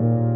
Amen.